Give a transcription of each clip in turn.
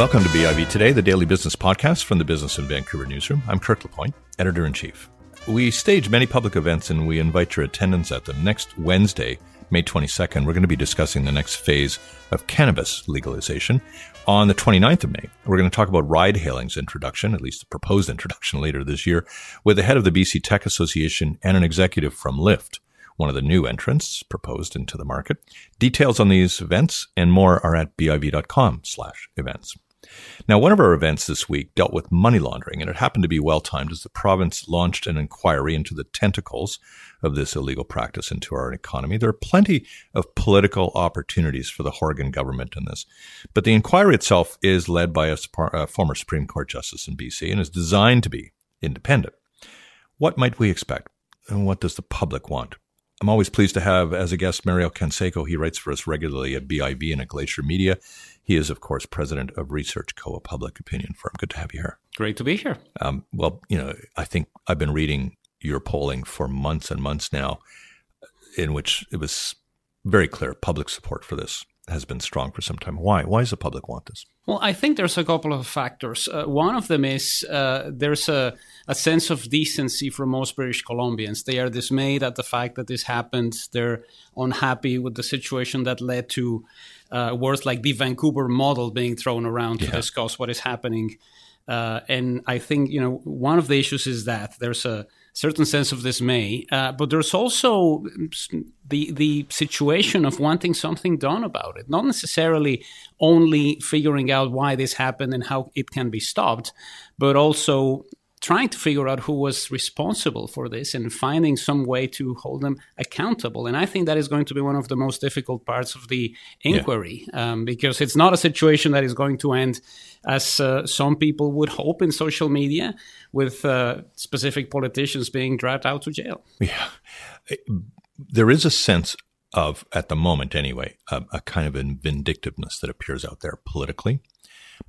Welcome to BIV Today, the daily business podcast from the Business in Vancouver newsroom. I'm Kirk LaPointe, editor in chief. We stage many public events and we invite your attendance at them. Next Wednesday, May 22nd, we're going to be discussing the next phase of cannabis legalization. On the 29th of May, we're going to talk about ride hailing's introduction, at least the proposed introduction later this year, with the head of the BC Tech Association and an executive from Lyft one of the new entrants proposed into the market. Details on these events and more are at biv.com slash events. Now, one of our events this week dealt with money laundering, and it happened to be well timed as the province launched an inquiry into the tentacles of this illegal practice into our economy. There are plenty of political opportunities for the Horgan government in this, but the inquiry itself is led by a, a former Supreme Court justice in BC and is designed to be independent. What might we expect? And what does the public want? I'm always pleased to have as a guest Mario Canseco. He writes for us regularly at BIV and at Glacier Media. He is, of course, president of Research Co, a public opinion firm. Good to have you here. Great to be here. Um, well, you know, I think I've been reading your polling for months and months now, in which it was very clear public support for this has been strong for some time. Why? Why does the public want this? Well, I think there's a couple of factors. Uh, one of them is uh, there's a, a, sense of decency for most British Columbians. They are dismayed at the fact that this happened. They're unhappy with the situation that led to uh, words like the Vancouver model being thrown around to discuss what is happening. Uh, and I think you know one of the issues is that there's a certain sense of dismay, uh, but there's also the the situation of wanting something done about it, not necessarily only figuring out why this happened and how it can be stopped, but also trying to figure out who was responsible for this and finding some way to hold them accountable. And I think that is going to be one of the most difficult parts of the inquiry yeah. um, because it's not a situation that is going to end as uh, some people would hope in social media with uh, specific politicians being dragged out to jail. Yeah. There is a sense of, at the moment anyway, a, a kind of a vindictiveness that appears out there politically.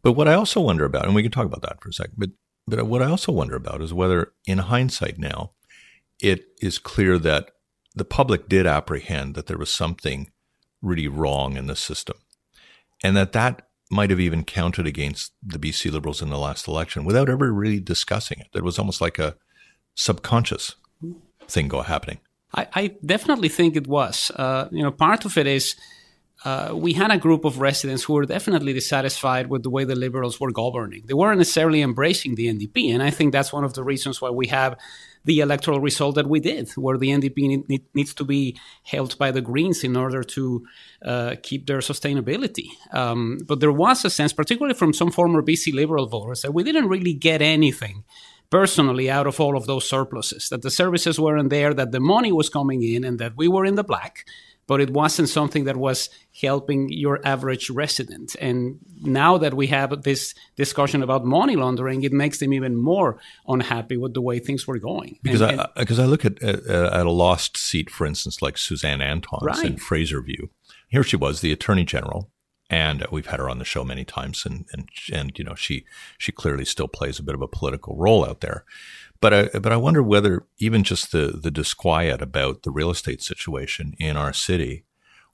But what I also wonder about, and we can talk about that for a second, but but what I also wonder about is whether, in hindsight now, it is clear that the public did apprehend that there was something really wrong in the system and that that might have even counted against the BC Liberals in the last election without ever really discussing it. It was almost like a subconscious thing go happening. I, I definitely think it was. Uh, you know, part of it is uh, we had a group of residents who were definitely dissatisfied with the way the Liberals were governing. They weren't necessarily embracing the NDP, and I think that's one of the reasons why we have the electoral result that we did, where the NDP need, need, needs to be held by the Greens in order to uh, keep their sustainability. Um, but there was a sense, particularly from some former BC Liberal voters, that we didn't really get anything personally out of all of those surpluses, that the services weren't there, that the money was coming in, and that we were in the black but it wasn't something that was helping your average resident. And now that we have this discussion about money laundering, it makes them even more unhappy with the way things were going. Because and, I because uh, I look at, at, uh, at a lost seat, for instance, like Suzanne Anton's right. in Fraserview. Here she was, the Attorney General, and we've had her on the show many times, and and and you know she she clearly still plays a bit of a political role out there. But I, but I wonder whether even just the, the disquiet about the real estate situation in our city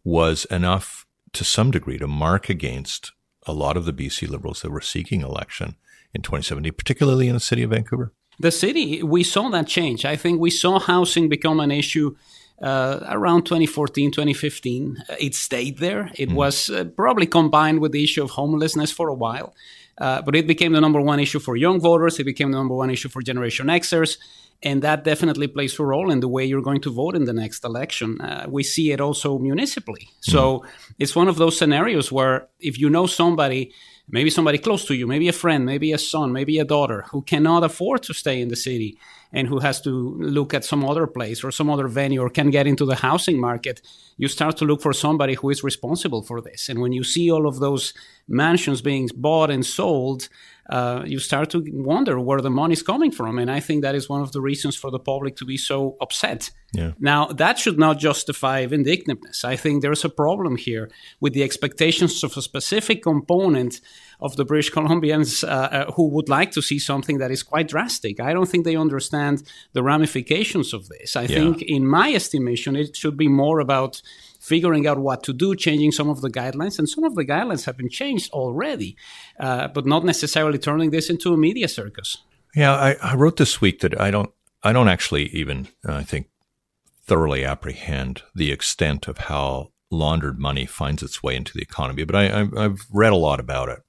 was enough to some degree to mark against a lot of the BC Liberals that were seeking election in 2017, particularly in the city of Vancouver. The city, we saw that change. I think we saw housing become an issue uh, around 2014, 2015. It stayed there. It mm. was uh, probably combined with the issue of homelessness for a while. Uh, but it became the number one issue for young voters. It became the number one issue for Generation Xers. And that definitely plays a role in the way you're going to vote in the next election. Uh, we see it also municipally. So mm. it's one of those scenarios where if you know somebody, maybe somebody close to you, maybe a friend, maybe a son, maybe a daughter who cannot afford to stay in the city and who has to look at some other place or some other venue or can get into the housing market, you start to look for somebody who is responsible for this. And when you see all of those mansions being bought and sold, uh, you start to wonder where the money is coming from. And I think that is one of the reasons for the public to be so upset. Yeah. Now, that should not justify vindictiveness. I think there's a problem here with the expectations of a specific component of the British Columbians uh, uh, who would like to see something that is quite drastic. I don't think they understand the ramifications of this. I yeah. think, in my estimation, it should be more about figuring out what to do, changing some of the guidelines. And some of the guidelines have been changed already, uh, but not necessarily turning this into a media circus. Yeah, I, I wrote this week that I don't, I don't actually even, I think, thoroughly apprehend the extent of how laundered money finds its way into the economy. But I, have read a lot about it,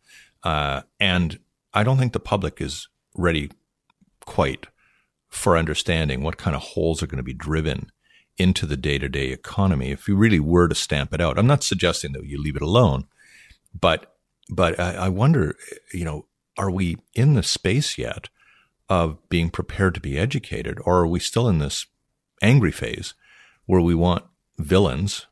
uh, and I don't think the public is ready quite for understanding what kind of holes are going to be driven into the day to day economy if you really were to stamp it out. I'm not suggesting that you leave it alone, but but I, I wonder, you know, are we in the space yet of being prepared to be educated, or are we still in this angry phase where we want villains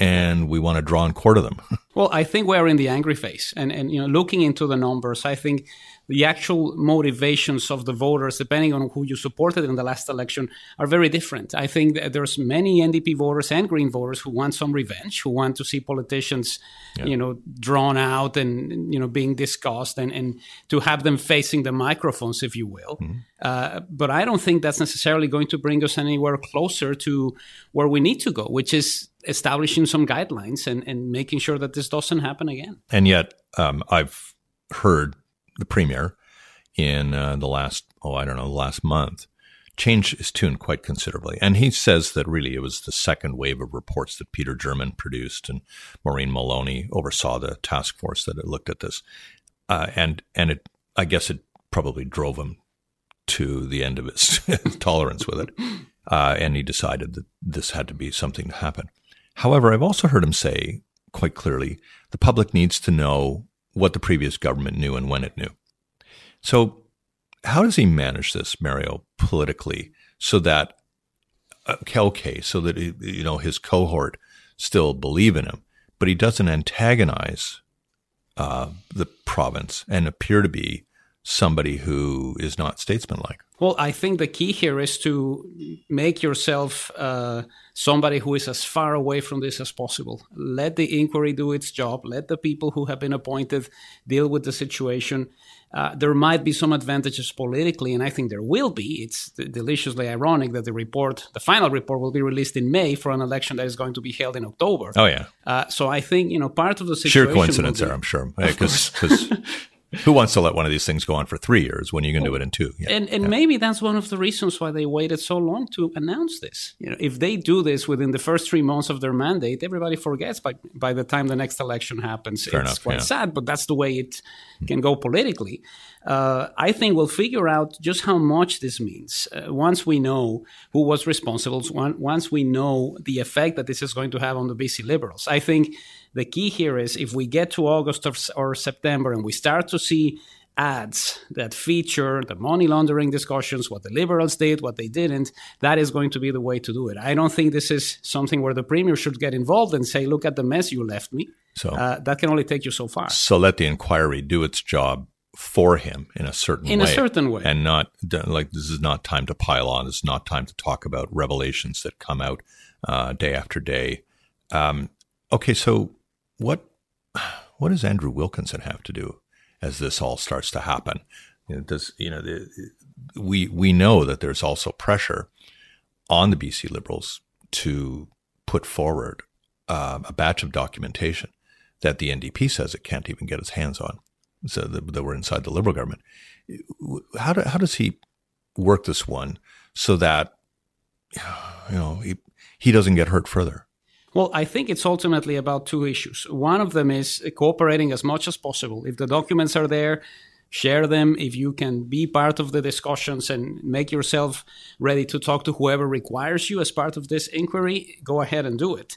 and we want to draw and quarter them? well, I think we're in the angry phase, and and you know, looking into the numbers, I think the actual motivations of the voters, depending on who you supported in the last election, are very different. I think that there's many NDP voters and Green voters who want some revenge, who want to see politicians, yeah. you know, drawn out and you know being discussed, and, and to have them facing the microphones, if you will. Mm-hmm. Uh, but I don't think that's necessarily going to bring us anywhere closer to where we need to go, which is establishing some guidelines and, and making sure that this doesn't happen again. And yet, um, I've heard the premier in uh, the last, oh, I don't know, the last month, changed his tune quite considerably. And he says that really it was the second wave of reports that Peter German produced and Maureen Maloney oversaw the task force that looked at this. Uh, and, and it, I guess it probably drove him to the end of his tolerance with it. Uh, and he decided that this had to be something to happen. However, I've also heard him say quite clearly the public needs to know what the previous government knew and when it knew. So, how does he manage this, Mario, politically, so that okay, so that you know his cohort still believe in him, but he doesn't antagonize uh, the province and appear to be somebody who is not statesmanlike? Well, I think the key here is to make yourself uh, somebody who is as far away from this as possible. Let the inquiry do its job. Let the people who have been appointed deal with the situation. Uh, there might be some advantages politically, and I think there will be. It's deliciously ironic that the report, the final report, will be released in May for an election that is going to be held in October. Oh yeah. Uh, so I think you know part of the situation. Sheer coincidence there, I'm sure, because who wants to let one of these things go on for three years when you can do it in two? Yeah. And and yeah. maybe that's one of the reasons why they waited so long to announce this. You know, if they do this within the first three months of their mandate, everybody forgets by by the time the next election happens. Fair it's enough, quite yeah. sad, but that's the way it can go politically. Uh, I think we'll figure out just how much this means uh, once we know who was responsible, once we know the effect that this is going to have on the BC Liberals. I think the key here is if we get to August or, or September and we start to see ads that feature the money laundering discussions, what the liberals did, what they didn't, that is going to be the way to do it. I don't think this is something where the premier should get involved and say, look at the mess you left me. So uh, that can only take you so far. So let the inquiry do its job for him in a certain in way. a certain way. And not like this is not time to pile on. It's not time to talk about revelations that come out uh, day after day. Um, okay, so what what does Andrew Wilkinson have to do as this all starts to happen? You know, does you know the, we we know that there's also pressure on the BC Liberals to put forward uh, a batch of documentation that the NDP says it can't even get its hands on, so that, that we're inside the Liberal government. How do, how does he work this one so that you know he he doesn't get hurt further? Well, I think it's ultimately about two issues. One of them is cooperating as much as possible. If the documents are there, share them. If you can be part of the discussions and make yourself ready to talk to whoever requires you as part of this inquiry, go ahead and do it.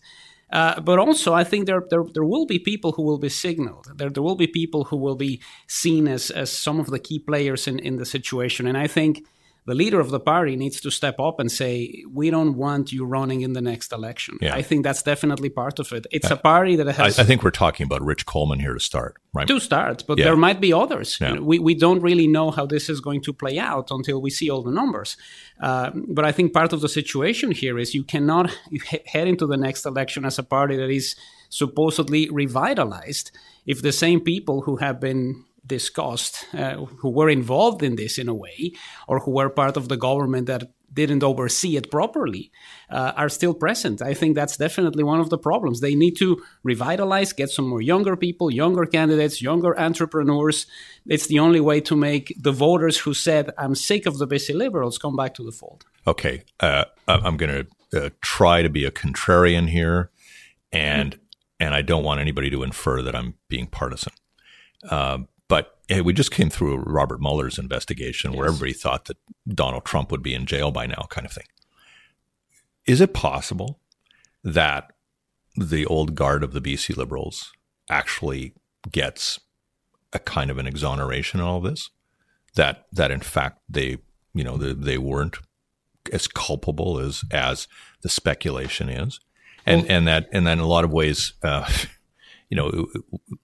Uh, but also, I think there, there, there will be people who will be signaled. There, there will be people who will be seen as, as some of the key players in, in the situation. And I think the leader of the party needs to step up and say, "We don't want you running in the next election." Yeah. I think that's definitely part of it. It's a party that has. I, I, think we're talking about Rich Coleman here to start, right? To start, but yeah. there might be others. Yeah. You know, we we don't really know how this is going to play out until we see all the numbers. Uh, but I think part of the situation here is you cannot head into the next election as a party that is supposedly revitalized if the same people who have been discussed, uh, who were involved in this in a way, or who were part of the government that didn't oversee it properly uh, are still present. I think that's definitely one of the problems. They need to revitalize, get some more younger people, younger candidates, younger entrepreneurs. It's the only way to make the voters who said, I'm sick of the BC liberals, come back to the fold. Okay. Uh, I'm going to uh, try to be a contrarian here, and, and I don't want anybody to infer that I'm being partisan. Uh, but hey, we just came through Robert Mueller's investigation yes. where everybody thought that Donald Trump would be in jail by now, kind of thing. Is it possible that the old guard of the BC Liberals actually gets a kind of an exoneration in all this? That that in fact they you know they, they weren't as culpable as as the speculation is, and well, and that and then in a lot of ways, uh, you know,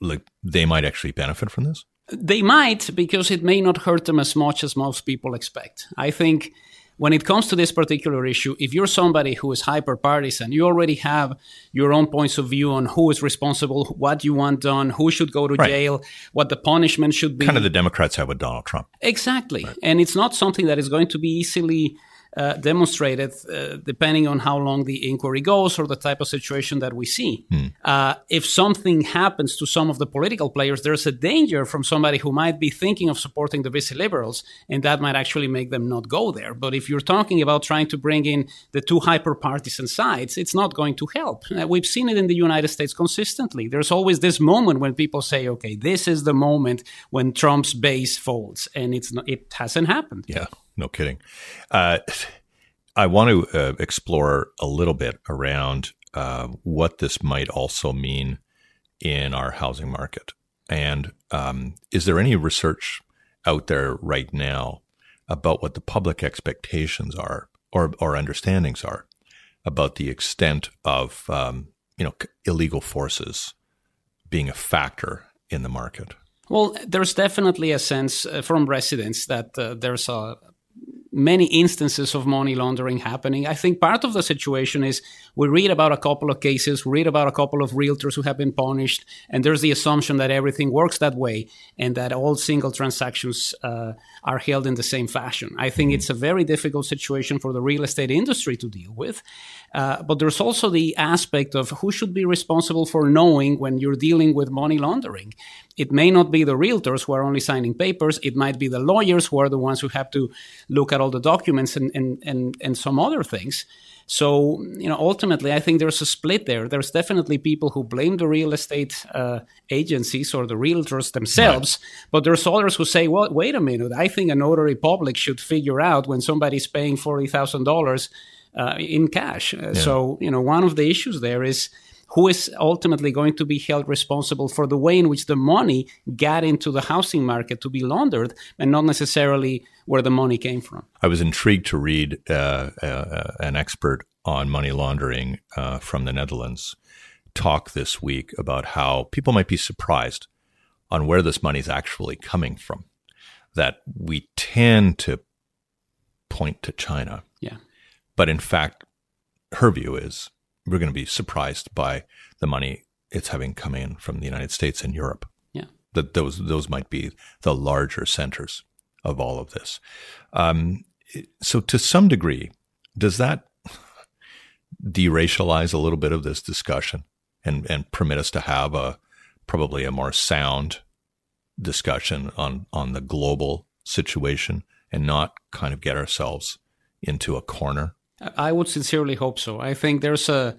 like they might actually benefit from this. They might because it may not hurt them as much as most people expect. I think when it comes to this particular issue, if you're somebody who is hyper partisan, you already have your own points of view on who is responsible, what you want done, who should go to right. jail, what the punishment should be. Kind of the Democrats have with Donald Trump. Exactly. Right. And it's not something that is going to be easily uh, demonstrated uh, depending on how long the inquiry goes or the type of situation that we see. Hmm. Uh, if something happens to some of the political players, there's a danger from somebody who might be thinking of supporting the BC liberals, and that might actually make them not go there. But if you're talking about trying to bring in the two hyper partisan sides, it's not going to help. Uh, we've seen it in the United States consistently. There's always this moment when people say, okay, this is the moment when Trump's base folds, and it's not, it hasn't happened. Yeah no kidding. Uh, I want to uh, explore a little bit around uh, what this might also mean in our housing market. And um, is there any research out there right now about what the public expectations are or, or understandings are about the extent of um, you know illegal forces being a factor in the market? Well, there's definitely a sense uh, from residents that uh, there's a many instances of money laundering happening. I think part of the situation is we read about a couple of cases, we read about a couple of realtors who have been punished, and there's the assumption that everything works that way and that all single transactions uh, are held in the same fashion. I think it's a very difficult situation for the real estate industry to deal with. Uh, but there's also the aspect of who should be responsible for knowing when you're dealing with money laundering. It may not be the realtors who are only signing papers. It might be the lawyers who are the ones who have to look at all the documents and, and, and, and some other things. So, you know, ultimately, I think there's a split there. There's definitely people who blame the real estate uh, agencies or the realtors themselves, right. but there's others who say, well, wait a minute, I think a notary public should figure out when somebody's paying $40,000 uh, in cash. Uh, yeah. So, you know, one of the issues there is who is ultimately going to be held responsible for the way in which the money got into the housing market to be laundered and not necessarily where the money came from. I was intrigued to read uh, uh, an expert on money laundering uh, from the Netherlands talk this week about how people might be surprised on where this money is actually coming from. That we tend to point to China. Yeah. But in fact, her view is we're going to be surprised by the money it's having come in from the United States and Europe. Yeah, that those those might be the larger centers of all of this. Um, so, to some degree, does that deracialize a little bit of this discussion and and permit us to have a probably a more sound discussion on on the global situation and not kind of get ourselves into a corner I would sincerely hope so. I think there's a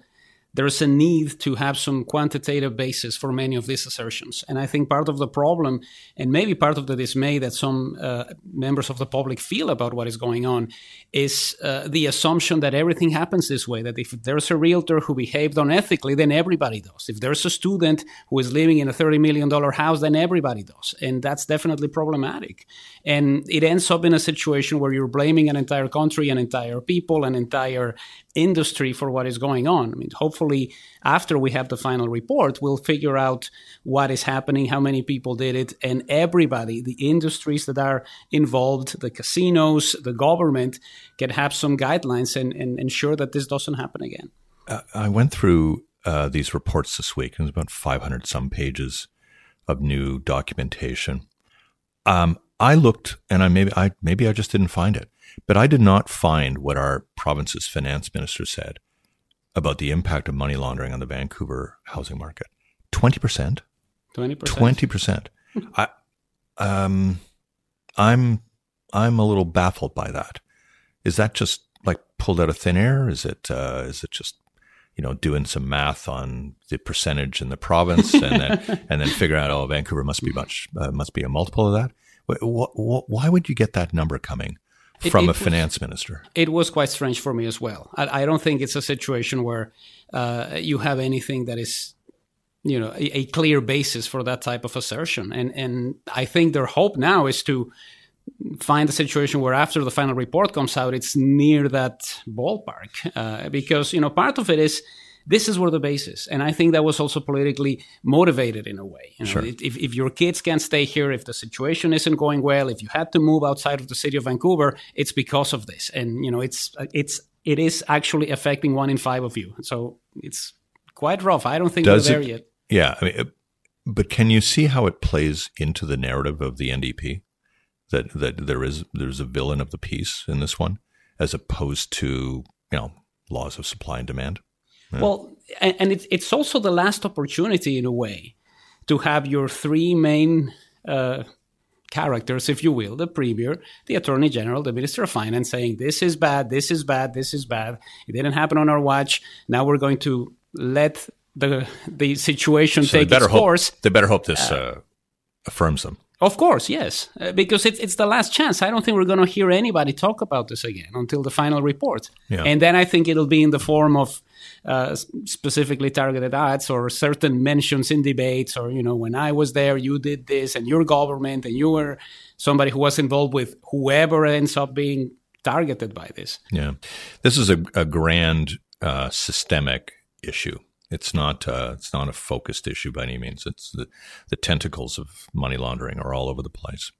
there's a need to have some quantitative basis for many of these assertions. And I think part of the problem, and maybe part of the dismay that some uh, members of the public feel about what is going on, is uh, the assumption that everything happens this way. That if there's a realtor who behaved unethically, then everybody does. If there's a student who is living in a $30 million house, then everybody does. And that's definitely problematic. And it ends up in a situation where you're blaming an entire country, an entire people, an entire industry for what is going on. I mean, hopefully, after we have the final report, we'll figure out what is happening, how many people did it, and everybody, the industries that are involved, the casinos, the government, can have some guidelines and, and ensure that this doesn't happen again. Uh, I went through uh, these reports this week, and it was about 500 some pages of new documentation. Um, I looked, and I maybe I maybe I just didn't find it. But I did not find what our province's finance minister said about the impact of money laundering on the Vancouver housing market. 20%? 20%. 20%. I, um, I'm, I'm a little baffled by that. Is that just like pulled out of thin air? Is it, uh, is it just you know, doing some math on the percentage in the province, and then and then figure out, oh, Vancouver must be much uh, must be a multiple of that. Why would you get that number coming from it, it a finance was, minister? It was quite strange for me as well. I, I don't think it's a situation where uh, you have anything that is you know a, a, clear basis for that type of assertion and and i think their hope now is to find a situation where after the final report comes out, it's near that ballpark. Uh, because, you know, part of it is this is where the base is. And I think that was also politically motivated in a way. You know, sure. if, if your kids can't stay here, if the situation isn't going well, if you had to move outside of the city of Vancouver, it's because of this. And, you know, it's, it's, it is actually affecting one in five of you. So it's quite rough. I don't think Does we're there it, yet. Yeah. I mean, but can you see how it plays into the narrative of the NDP? that that there is there's a villain of the piece in this one, as opposed to you know laws of supply and demand. Yeah. Well, and, and it's it's also the last opportunity in a way to have your three main uh, characters, if you will, the premier, the attorney general, the minister of finance, saying this is bad, this is bad, this is bad. It didn't happen on our watch. Now we're going to let the the situation so take its hope, course. They better hope this uh, uh, affirms them. Of course, yes, uh, because it's it's the last chance. I don't think we're going to hear anybody talk about this again until the final report, yeah. and then I think it'll be in the form of uh, specifically targeted ads or certain mentions in debates, or you know, when I was there, you did this, and your government, and you were somebody who was involved with whoever ends up being targeted by this. Yeah, this is a, a grand uh, systemic issue. It's not uh, it's not a focused issue by any means. It's the, the tentacles of money laundering are all over the place.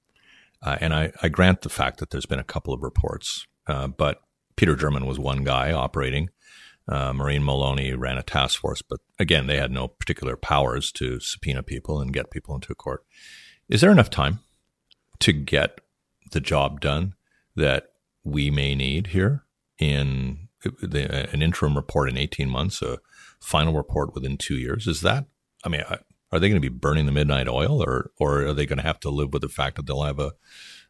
Uh, and I, I, grant the fact that there's been a couple of reports, uh, but Peter German was one guy operating. Uh, Maureen Maloney ran a task force, but again, they had no particular powers to subpoena people and get people into court. Is there enough time to get the job done that we may need here in the, uh, an interim report in 18 months, a final report within two years. Is that, I mean, are they going to be burning the midnight oil or, or are they going to have to live with the fact that they'll have a,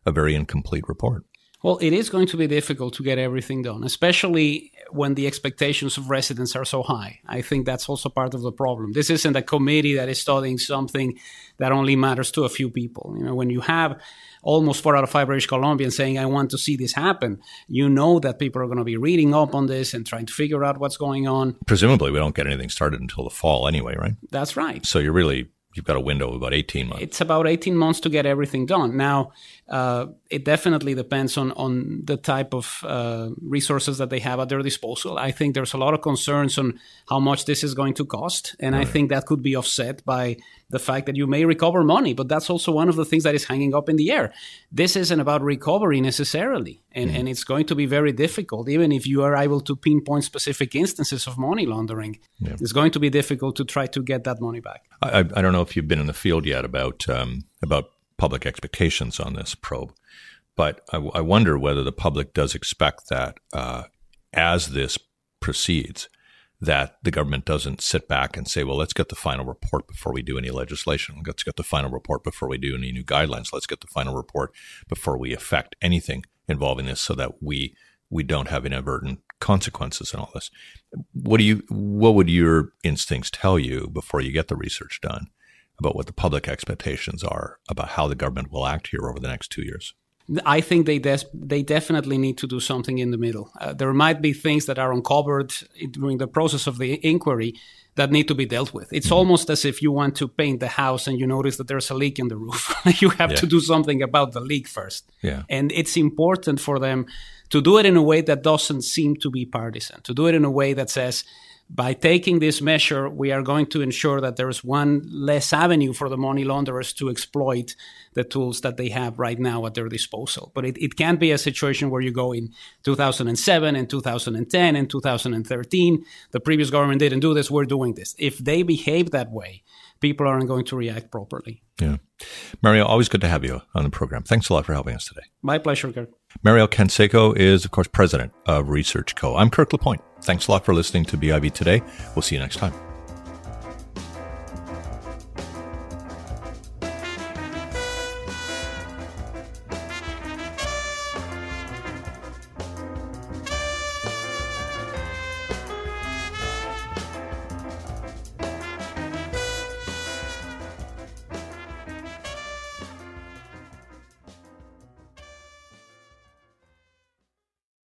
a very incomplete report? Well, it is going to be difficult to get everything done, especially when the expectations of residents are so high. I think that's also part of the problem. This isn't a committee that is studying something that only matters to a few people. You know, when you have almost four out of five British Columbians saying, I want to see this happen, you know that people are going to be reading up on this and trying to figure out what's going on. Presumably, we don't get anything started until the fall anyway, right? That's right. So you're really you've got a window of about 18 months. It's about 18 months to get everything done. Now, uh, it definitely depends on, on the type of uh, resources that they have at their disposal. I think there's a lot of concerns on how much this is going to cost. And right. I think that could be offset by the fact that you may recover money. But that's also one of the things that is hanging up in the air. This isn't about recovery necessarily. And, mm and it's going to be very difficult, even if you are able to pinpoint specific instances of money laundering. Yeah. It's going to be difficult to try to get that money back. I, I don't know if you've been in the field yet about um, about public expectations on this probe. But I, I wonder whether the public does expect that uh, as this proceeds, that the government doesn't sit back and say, well, let's get the final report before we do any legislation. Let's get the final report before we do any new guidelines. Let's get the final report before we affect anything involving this so that we we don't have inadvertent consequences in all this. What do you what would your instincts tell you before you get the research done about what the public expectations are about how the government will act here over the next two years? I think they des- they definitely need to do something in the middle. Uh, there might be things that are uncovered during the process of the inquiry that need to be dealt with. It's mm-hmm. almost as if you want to paint the house and you notice that there's a leak in the roof. you have yeah. to do something about the leak first. Yeah. And it's important for them to do it in a way that doesn't seem to be partisan, to do it in a way that says, by taking this measure, we are going to ensure that there is one less avenue for the money launderers to exploit the tools that they have right now at their disposal. But it, it can't be a situation where you go in 2007 and 2010 and 2013. The previous government didn't do this, we're doing this. If they behave that way, people aren't going to react properly. Yeah. Mario, always good to have you on the program. Thanks a lot for helping us today. My pleasure, Kirk. Mario Canseco is, of course, president of Research Co. I'm Kirk LaPointe. Thanks a lot for listening to BIV today. We'll see you next time.